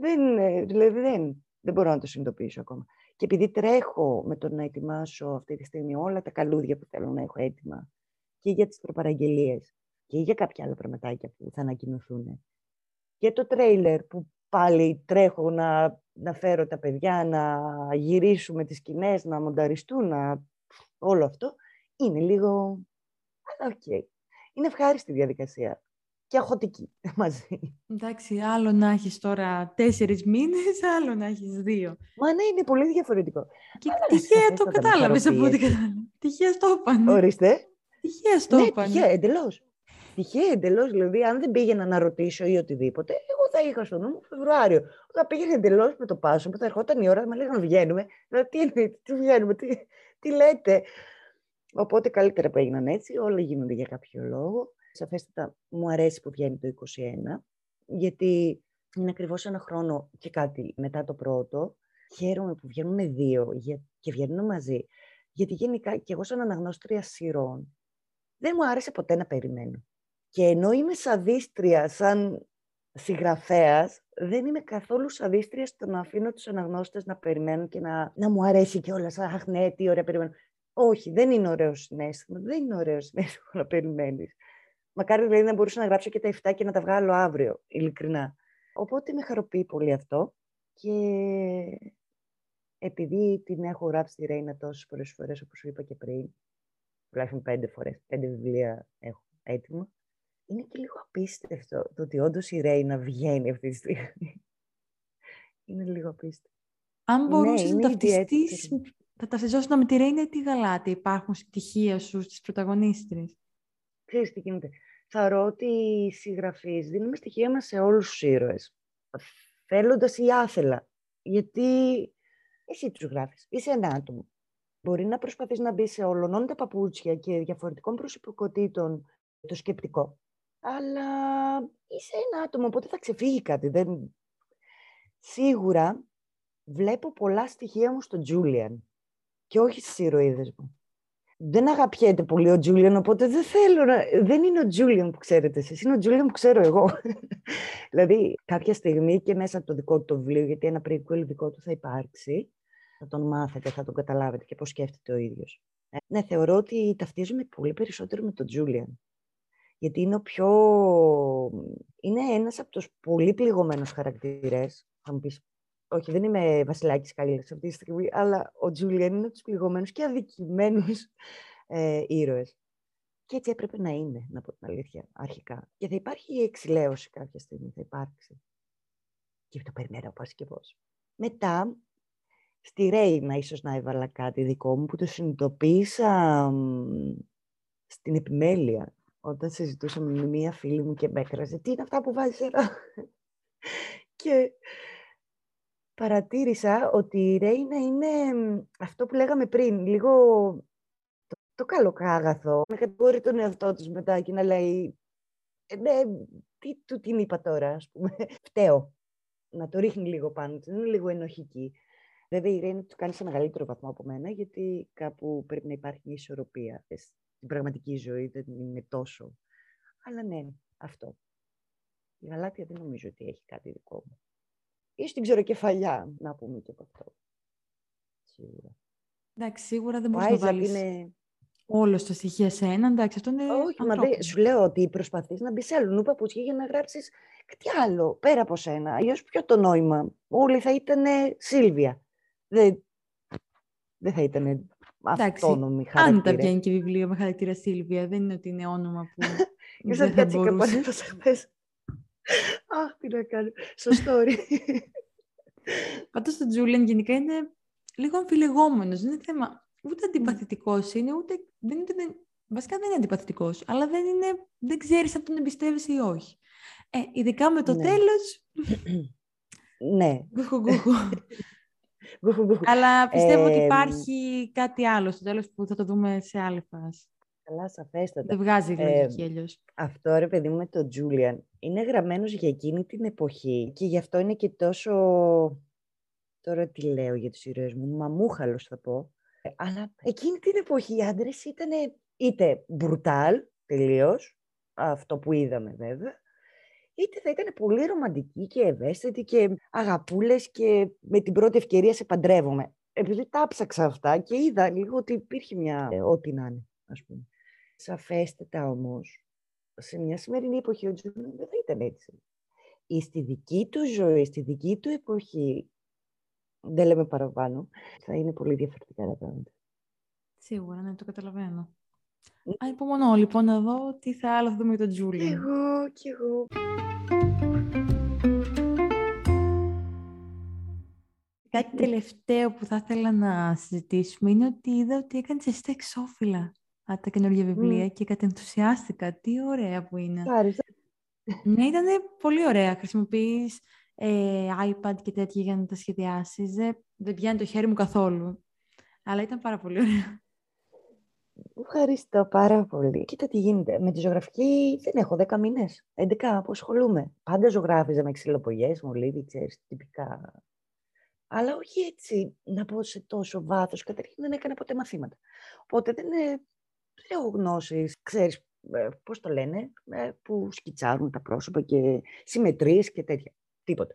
[SPEAKER 2] Δεν, δηλαδή δεν, δεν μπορώ να το συνειδητοποιήσω ακόμα. Και επειδή τρέχω με το να ετοιμάσω αυτή τη στιγμή όλα τα καλούδια που θέλω να έχω έτοιμα και για τις προπαραγγελίες και για κάποια άλλα πραγματάκια που θα ανακοινωθούν και το τρέιλερ που πάλι τρέχω να, να φέρω τα παιδιά, να γυρίσουμε τις σκηνές, να μονταριστούν, να... όλο αυτό, είναι λίγο OK. Okay. Είναι ευχάριστη διαδικασία. Και αγχωτική [LAUGHS] μαζί.
[SPEAKER 1] Εντάξει, άλλο να έχεις τώρα τέσσερις μήνες, [LAUGHS] άλλο να έχεις δύο.
[SPEAKER 2] Μα ναι, είναι πολύ διαφορετικό.
[SPEAKER 1] Και τυχαία το κατάλαβες από ό,τι κατάλαβε. Τυχαία το είπαν.
[SPEAKER 2] Ορίστε.
[SPEAKER 1] Τυχαία το
[SPEAKER 2] είπαν. Ναι, τυχαία, εντελώς. Τυχαία εντελώς. Δηλαδή, αν δεν πήγαινα να ρωτήσω ή οτιδήποτε, εγώ θα είχα στο νου μου Φεβρουάριο. Όταν πήγαινε εντελώς με το πάσο, που θα ερχόταν η ώρα, μα λέγανε βγαίνουμε. Δηλαδή, τι εννοείται, τι βγαίνουμε, τι, τι λέτε. Οπότε καλύτερα που έγιναν έτσι, όλα γίνονται για κάποιο λόγο. Σαφέστατα μου αρέσει που βγαίνει το 21, γιατί είναι ακριβώς ένα χρόνο και κάτι μετά το πρώτο. Χαίρομαι που βγαίνουν δύο και βγαίνουν μαζί. Γιατί γενικά και εγώ σαν αναγνώστρια σειρών δεν μου άρεσε ποτέ να περιμένω. Και ενώ είμαι σαδίστρια σαν συγγραφέας, δεν είμαι καθόλου σαδίστρια στο να αφήνω τους αναγνώστες να περιμένουν και να, να μου αρέσει κιόλας. Αχ, ναι, τι ωραία περιμένω. Όχι, δεν είναι ωραίο συνέστημα. Δεν είναι ωραίο συνέστημα να περιμένεις. Μακάρι δηλαδή να μπορούσα να γράψω και τα 7 και να τα βγάλω αύριο, ειλικρινά. Οπότε με χαροποιεί πολύ αυτό και επειδή την έχω γράψει τη Ρέινα τόσες πολλές φορές, όπως σου είπα και πριν, τουλάχιστον πέντε φορές, πέντε βιβλία έχω έτοιμα, είναι και λίγο απίστευτο το ότι όντως η Ρέινα βγαίνει αυτή τη στιγμή. είναι λίγο απίστευτο.
[SPEAKER 1] Αν μπορούσες ναι, να ταυτιστείς, θα ταυτιζόσουν με τη Ρέινα ή τη Γαλάτη. Υπάρχουν στοιχεία σου στις πρωταγωνίστρες.
[SPEAKER 2] Ξέρεις τι γίνεται. Θεωρώ ότι οι συγγραφείς δίνουμε στοιχεία μας σε όλους τους ήρωες. Θέλοντας ή άθελα. Γιατί εσύ τους γράφεις. Είσαι ένα άτομο. Μπορεί να προσπαθείς να μπεις σε ολονών τα παπούτσια και διαφορετικών προσωπικότητων το σκεπτικό. Αλλά είσαι ένα άτομο, οπότε θα ξεφύγει κάτι. Δεν... Σίγουρα βλέπω πολλά στοιχεία μου στον Τζούλιαν και όχι στις ηρωίδες μου. Δεν αγαπιέται πολύ ο Τζούλιαν, οπότε δεν θέλω να... Δεν είναι ο Τζούλιαν που ξέρετε εσείς, είναι ο Τζούλιαν που ξέρω εγώ. [LAUGHS] δηλαδή, κάποια στιγμή και μέσα από το δικό του το βιβλίο, γιατί ένα prequel δικό του θα υπάρξει, θα τον μάθετε, θα τον καταλάβετε και πώς σκέφτεται ο ίδιος. Ε, ναι, θεωρώ ότι ταυτίζομαι πολύ περισσότερο με τον Τζούλιαν. Γιατί είναι ο πιο... Είναι ένας από τους πολύ πληγωμένους χαρακτήρες. Θα μου πεις, όχι, δεν είμαι βασιλάκης Καλλίλας αυτή τη στιγμή, αλλά ο Τζούλιαν είναι από τους πληγωμένους και αδικημένους ε, ήρωες. Και έτσι έπρεπε να είναι, να πω την αλήθεια, αρχικά. Και θα υπάρχει η εξηλαίωση κάποια στιγμή, θα υπάρξει. Και το περιμένω πώς και πώς. Μετά, στη Ρέινα ίσως να έβαλα κάτι δικό μου που το συνειδητοποίησα στην επιμέλεια όταν συζητούσαμε με μία φίλη μου και με έκραζε τι είναι αυτά που βάζεις εδώ; [LAUGHS] Και παρατήρησα ότι η Ρέινα είναι αυτό που λέγαμε πριν, λίγο το, το καλοκάγαθο. Με κατηγορεί τον εαυτό της μετά και να λέει «Ε, ναι, τι του την είπα τώρα, ας πούμε. [LAUGHS] Φταίω. Να το ρίχνει λίγο πάνω της, είναι λίγο ενοχική. Βέβαια, η Ρέινα το κάνει σε μεγαλύτερο βαθμό από μένα, γιατί κάπου πρέπει να υπάρχει μια ισορροπία. Στην πραγματική ζωή δεν είναι τόσο. Αλλά ναι, αυτό. Η Γαλάτια δεν νομίζω ότι έχει κάτι δικό μου. Ή στην ξεροκεφαλιά, να πούμε και από αυτό.
[SPEAKER 1] Σίγουρα. Εντάξει, σίγουρα δεν μπορείς να βάλεις είναι... όλο στα στοιχεία σε ένα. Εντάξει, αυτό είναι
[SPEAKER 2] Όχι, μα δε, σου λέω ότι προσπαθείς να μπεις σε αλλού παπούτσια για να γράψεις κάτι άλλο, πέρα από σένα. Αλλιώς ποιο το νόημα. Όλοι θα ήταν Σίλβια. Δεν, δεν θα ήταν αυτόνομη χαρακτήρα.
[SPEAKER 1] Αν τα βγαίνει και βιβλίο με χαρακτήρα Σίλβια, δεν είναι ότι είναι όνομα που [LAUGHS] δεν θα μπορούσε.
[SPEAKER 2] Αχ, τι να κάνω. Σωστό. [LAUGHS]
[SPEAKER 1] Πάντως το Τζούλιαν γενικά είναι λίγο αμφιλεγόμενος. Δεν είναι θέμα ούτε αντιπαθητικός είναι, ούτε... Δεν είναι, βασικά δεν είναι αντιπαθητικός, αλλά δεν, είναι, δεν ξέρεις αν τον εμπιστεύεσαι ή όχι. Ε, ειδικά με το ναι. τέλος... [CLEARS THROAT]
[SPEAKER 2] ναι.
[SPEAKER 1] Γκουχου, γκουχου. [LAUGHS] Αλλά πιστεύω ότι υπάρχει κάτι άλλο στο τέλος που θα το δούμε σε άλλη φάση.
[SPEAKER 2] Καλά, σαφέστατα.
[SPEAKER 1] Δεν βγάζει λογική ε,
[SPEAKER 2] Αυτό, ρε παιδί μου, με τον Τζούλιαν, είναι γραμμένος για εκείνη την εποχή και γι' αυτό είναι και τόσο... Τώρα τι λέω για τους ήρωες μου, μαμούχαλος θα πω. Ε, αλλά εκείνη την εποχή οι άντρες ήταν είτε μπρουτάλ, τελείως, αυτό που είδαμε βέβαια, είτε θα ήταν πολύ ρομαντική και ευαίσθητη και αγαπούλες και με την πρώτη ευκαιρία σε παντρεύομαι. Επειδή τα ψάξα αυτά και είδα λίγο ότι υπήρχε μια ε, ό,τι να είναι, ας πούμε. Σαφέστατα όμως, σε μια σημερινή εποχή ο Τζούλιαν δεν θα ήταν έτσι. Ή στη δική του ζωή, στη δική του εποχή, δεν λέμε παραπάνω, θα είναι πολύ διαφορετικά τα πράγματα.
[SPEAKER 1] Σίγουρα, ναι, το καταλαβαίνω. υπομονώ λοιπόν να δω τι θα άλλο θα δούμε για τον Τζούλιαν.
[SPEAKER 2] Κι εγώ, κι εγώ.
[SPEAKER 1] Κάτι τελευταίο που θα ήθελα να συζητήσουμε είναι ότι είδα ότι έκανε εσύ τα εξώφυλλα τα καινούργια βιβλία και κατενθουσιάστηκα. Τι ωραία που είναι.
[SPEAKER 2] Ευχαριστώ.
[SPEAKER 1] Ναι, ήταν πολύ ωραία. Χρησιμοποιείς ε, iPad και τέτοια για να τα σχεδιάσεις. Δεν, δεν πιάνει το χέρι μου καθόλου. Αλλά ήταν πάρα πολύ ωραία.
[SPEAKER 2] Ευχαριστώ πάρα πολύ. Κοίτα τι γίνεται. Με τη ζωγραφική δεν έχω 10 μήνες. 11 που ασχολούμαι. Πάντα ζωγράφιζα με ξυλοπογιές, μολύβι, ξέρεις, τυπικά. Αλλά όχι έτσι να πω σε τόσο βάθος. Καταρχήν δεν έκανα ποτέ μαθήματα. Οπότε δεν, δεν έχω γνώσεις, ξέρεις ε, πώς το λένε, ε, που σκιτσάρουν τα πρόσωπα και συμμετρίες και τέτοια. Τίποτα.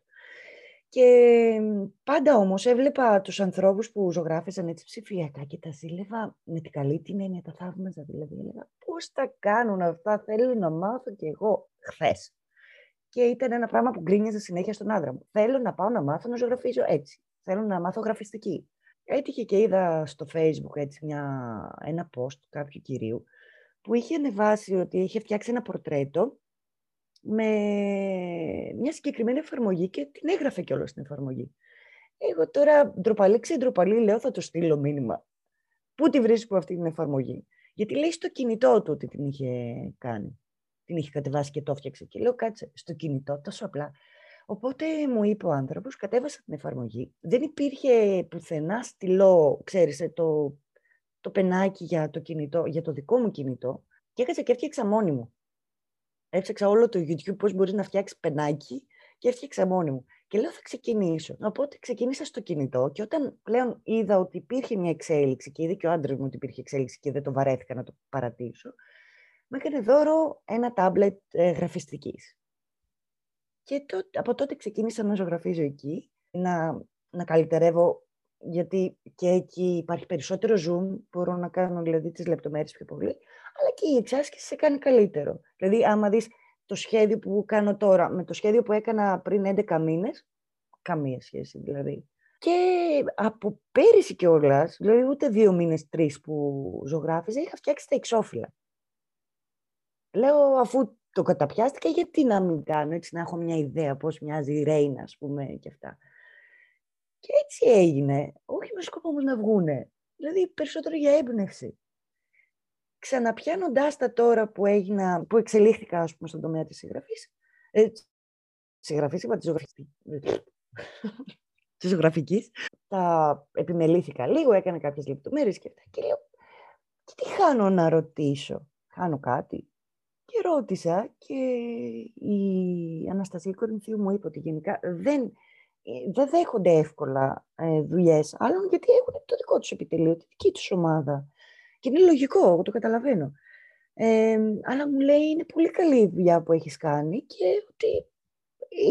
[SPEAKER 2] Και πάντα όμως έβλεπα τους ανθρώπους που ζωγράφιζαν έτσι ψηφιακά και τα ζήλευα με την καλή την έννοια, τα θαύμαζα δηλαδή. Έλεγα πώς τα κάνουν αυτά, θέλω να μάθω κι εγώ χθες. Και ήταν ένα πράγμα που γκρίνιαζε συνέχεια στον άντρα μου. Θέλω να πάω να μάθω να ζωγραφίζω έτσι. Θέλω να μάθω γραφιστική. Έτυχε και είδα στο facebook έτσι μια, ένα post κάποιου κυρίου που είχε ανεβάσει ότι είχε φτιάξει ένα πορτρέτο με μια συγκεκριμένη εφαρμογή και την έγραφε κιόλας στην εφαρμογή. Εγώ τώρα ντροπαλή ντροπαλή λέω θα το στείλω μήνυμα. Πού τη βρίσκω αυτή την εφαρμογή; Γιατί λέει στο κινητό του ότι την είχε κάνει. Την είχε κατεβάσει και το έφτιαξε. Και λέω κάτσε στο κινητό τόσο απλά. Οπότε μου είπε ο άνθρωπος, κατέβασα την εφαρμογή. Δεν υπήρχε πουθενά στυλό, ξέρεις, ε, το, το πενάκι για το, κινητό, για το δικό μου κινητό. Και έκατσα και έφτιαξα μόνη μου. Έψαξα όλο το YouTube πώς μπορείς να φτιάξεις πενάκι και έφτιαξα μόνη μου. Και λέω θα ξεκινήσω. Οπότε ξεκίνησα στο κινητό και όταν πλέον είδα ότι υπήρχε μια εξέλιξη και είδε και ο άντρας μου ότι υπήρχε εξέλιξη και δεν το βαρέθηκα να το παρατήσω, μου έκανε δώρο ένα τάμπλετ ε, γραφιστικής. Και από τότε ξεκίνησα να ζωγραφίζω εκεί, να, να καλυτερεύω, γιατί και εκεί υπάρχει περισσότερο zoom, μπορώ να κάνω δηλαδή τις λεπτομέρειες πιο πολύ, αλλά και η εξάσκηση σε κάνει καλύτερο. Δηλαδή, άμα δεις το σχέδιο που κάνω τώρα με το σχέδιο που έκανα πριν 11 μήνες, καμία σχέση δηλαδή. Και από πέρυσι κιόλας, δηλαδή ούτε δύο μήνες, τρεις που ζωγράφιζα, είχα φτιάξει τα εξώφυλλα. Λέω, αφού το καταπιάστηκα, γιατί να μην κάνω, έτσι να έχω μια ιδέα πώς μοιάζει η Ρέινα, ας πούμε, και αυτά. Και έτσι έγινε, όχι με σκοπό όμως να βγούνε, δηλαδή περισσότερο για έμπνευση. Ξαναπιάνοντάς τα τώρα που, έγινα, που εξελίχθηκα, ας πούμε, στον τομέα της συγγραφής, ε, συγγραφής, είπα της ζωγραφική, της ζωγραφικής, τα επιμελήθηκα λίγο, έκανα κάποιες λεπτομέρειες και αυτά. Και λέω, και τι χάνω να ρωτήσω, χάνω κάτι. Και ρώτησα και η Αναστασία Κορινθίου μου είπε ότι γενικά δεν, ε, δεν δέχονται εύκολα ε, δουλειές άλλων γιατί έχουν το δικό τους επιτελείο, τη δική τους ομάδα. Και είναι λογικό, εγώ το καταλαβαίνω. Ε, αλλά μου λέει είναι πολύ καλή η δουλειά που έχεις κάνει και ότι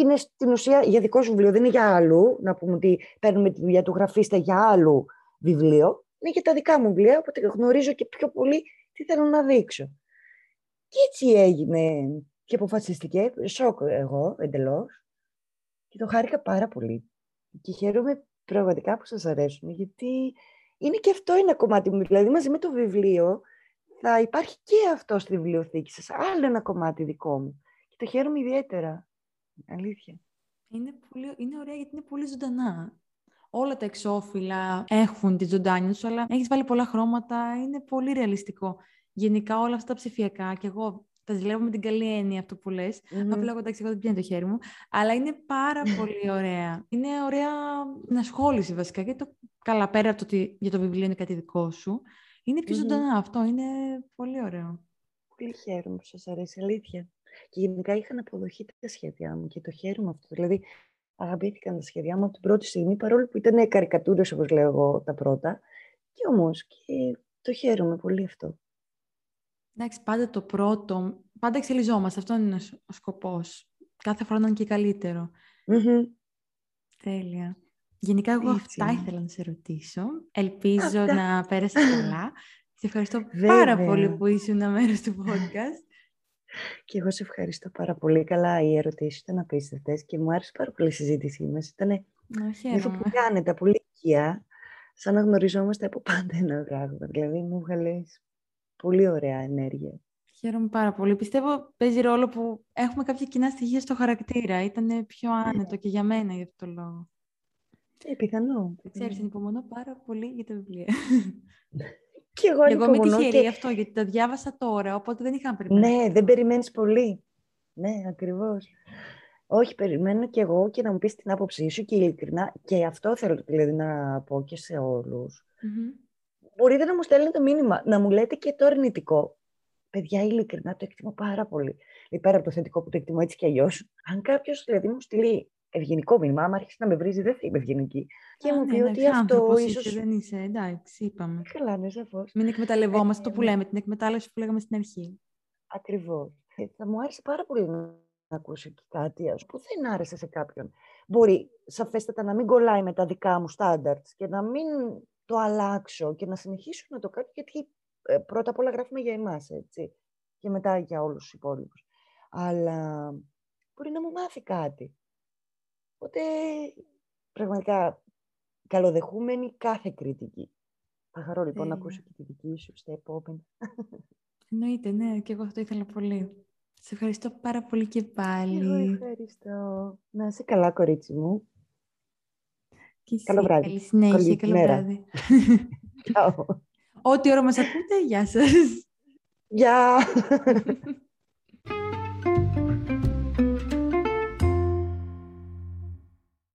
[SPEAKER 2] είναι στην ουσία για δικό σου βιβλίο, δεν είναι για άλλου. Να πούμε ότι παίρνουμε τη δουλειά του γραφίστε για άλλο βιβλίο. Είναι για τα δικά μου βιβλία, οπότε γνωρίζω και πιο πολύ τι θέλω να δείξω. Και έτσι έγινε και αποφασιστηκε. Σοκ εγώ εντελώς. Και το χάρηκα πάρα πολύ. Και χαίρομαι πραγματικά που σας αρέσουν, γιατί είναι και αυτό ένα κομμάτι μου. Δηλαδή, μαζί με το βιβλίο θα υπάρχει και αυτό στη βιβλιοθήκη σας. Άλλο ένα κομμάτι δικό μου. Και το χαίρομαι ιδιαίτερα. Αλήθεια.
[SPEAKER 1] Είναι, πολύ, είναι ωραία γιατί είναι πολύ ζωντανά. Όλα τα εξώφυλλα έχουν τη ζωντάνια τους, αλλά έχεις βάλει πολλά χρώματα, είναι πολύ ρεαλιστικό. Γενικά όλα αυτά τα ψηφιακά, και εγώ τα ζηλεύω με την καλή έννοια αυτό που λες. Mm-hmm. Απλά εγώ εντάξει, εγώ δεν πιάνω το χέρι μου. Αλλά είναι πάρα πολύ ωραία. Είναι ωραία ενασχόληση βασικά. Γιατί το καλά πέρα από το ότι για το βιβλίο είναι κάτι δικό σου. Είναι πιο ζωντανά αυτό. Είναι πολύ ωραίο.
[SPEAKER 2] Πολύ χαίρομαι που σας αρέσει, αλήθεια. Και γενικά είχαν αποδοχή τα σχέδιά μου και το χαίρομαι αυτό. Δηλαδή, αγαπήθηκαν τα σχέδιά μου από την πρώτη στιγμή, παρόλο που ήταν καρικατούρες, όπως λέω εγώ, τα πρώτα. Και όμως, και το χαίρομαι πολύ αυτό.
[SPEAKER 1] Εντάξει, πάντα το πρώτο, πάντα εξελιζόμαστε. Αυτό είναι ο σκοπός. Κάθε φορά να είναι και καλύτερο. Τέλεια. Γενικά, εγώ αυτά ήθελα να σε ρωτήσω. Ελπίζω να πέρασε καλά. Σε ευχαριστώ [LAUGHS] πάρα πολύ που ήσουν μέρος του podcast.
[SPEAKER 2] Και εγώ σε ευχαριστώ πάρα πολύ. Καλά, οι ερωτήσεις ήταν απίστευτες και μου άρεσε πάρα πολύ η συζήτησή μας. Ήταν αυτό που κάνετε, πολύ οικία, σαν να γνωριζόμαστε από πάντα ένα πράγμα. Δηλαδή, μου βγάλες πολύ ωραία ενέργεια.
[SPEAKER 1] Χαίρομαι πάρα πολύ. Πιστεύω παίζει ρόλο που έχουμε κάποια κοινά στοιχεία στο χαρακτήρα. Ήταν πιο άνετο και για μένα για αυτό το λόγο.
[SPEAKER 2] Ε, πιθανό.
[SPEAKER 1] Ξέρεις, ανυπομονώ πάρα πολύ για τα βιβλία. [LAUGHS]
[SPEAKER 2] Και εγώ,
[SPEAKER 1] εγώ είμαι τυχερή και... αυτό, γιατί τα διάβασα τώρα, οπότε δεν είχα
[SPEAKER 2] περιμένει. Ναι, δεν περιμένεις πολύ. Ναι, ακριβώς. Όχι, περιμένω και εγώ και να μου πεις την άποψή σου και ειλικρινά. Και αυτό θέλω δηλαδή, να πω και σε όλους. Μπορείτε να μου στέλνετε μήνυμα, να μου λέτε και το αρνητικό. Παιδιά, ειλικρινά το εκτιμώ πάρα πολύ. Δηλαδή, πέρα από το θετικό που το εκτιμώ έτσι κι αλλιώς. Αν κάποιος δηλαδή μου στείλει ευγενικό μήνυμα. Άμα αρχίσει να με βρίζει, δεν θα είμαι ευγενική. Και μου πει ναι, ότι αυτό ίσως.
[SPEAKER 1] Δεν είσαι, εντάξει, είπαμε.
[SPEAKER 2] Καλά, ναι, σαφώς.
[SPEAKER 1] Μην εκμεταλλευόμαστε το που ναι. λέμε, την εκμετάλλευση που λέγαμε στην αρχή.
[SPEAKER 2] Ακριβώς. Ε, θα μου άρεσε πάρα πολύ να ακούσω και κάτι ας, που δεν άρεσε σε κάποιον. Μπορεί σαφέστατα να μην κολλάει με τα δικά μου στάνταρτ και να μην το αλλάξω και να συνεχίσω να το κάνω, γιατί ε, πρώτα απ' όλα γράφουμε για εμάς, έτσι, και μετά για όλους τους υπόλοιπους. Αλλά μπορεί να μου μάθει κάτι. Οπότε, πραγματικά, καλοδεχούμενη κάθε κριτική. Θα χαρώ λοιπόν να ακούσω και τη δική σου, στα επόμενα.
[SPEAKER 1] Εννοείται, ναι, και εγώ αυτό ήθελα πολύ. Σε ευχαριστώ πάρα πολύ και πάλι.
[SPEAKER 2] Εγώ ευχαριστώ. Να είσαι καλά, κορίτσι μου.
[SPEAKER 1] Και καλό βράδυ. Καλή συνέχεια, καλό βράδυ. Ό,τι ώρα μας ακούτε, γεια σας.
[SPEAKER 2] Γεια. [LAUGHS]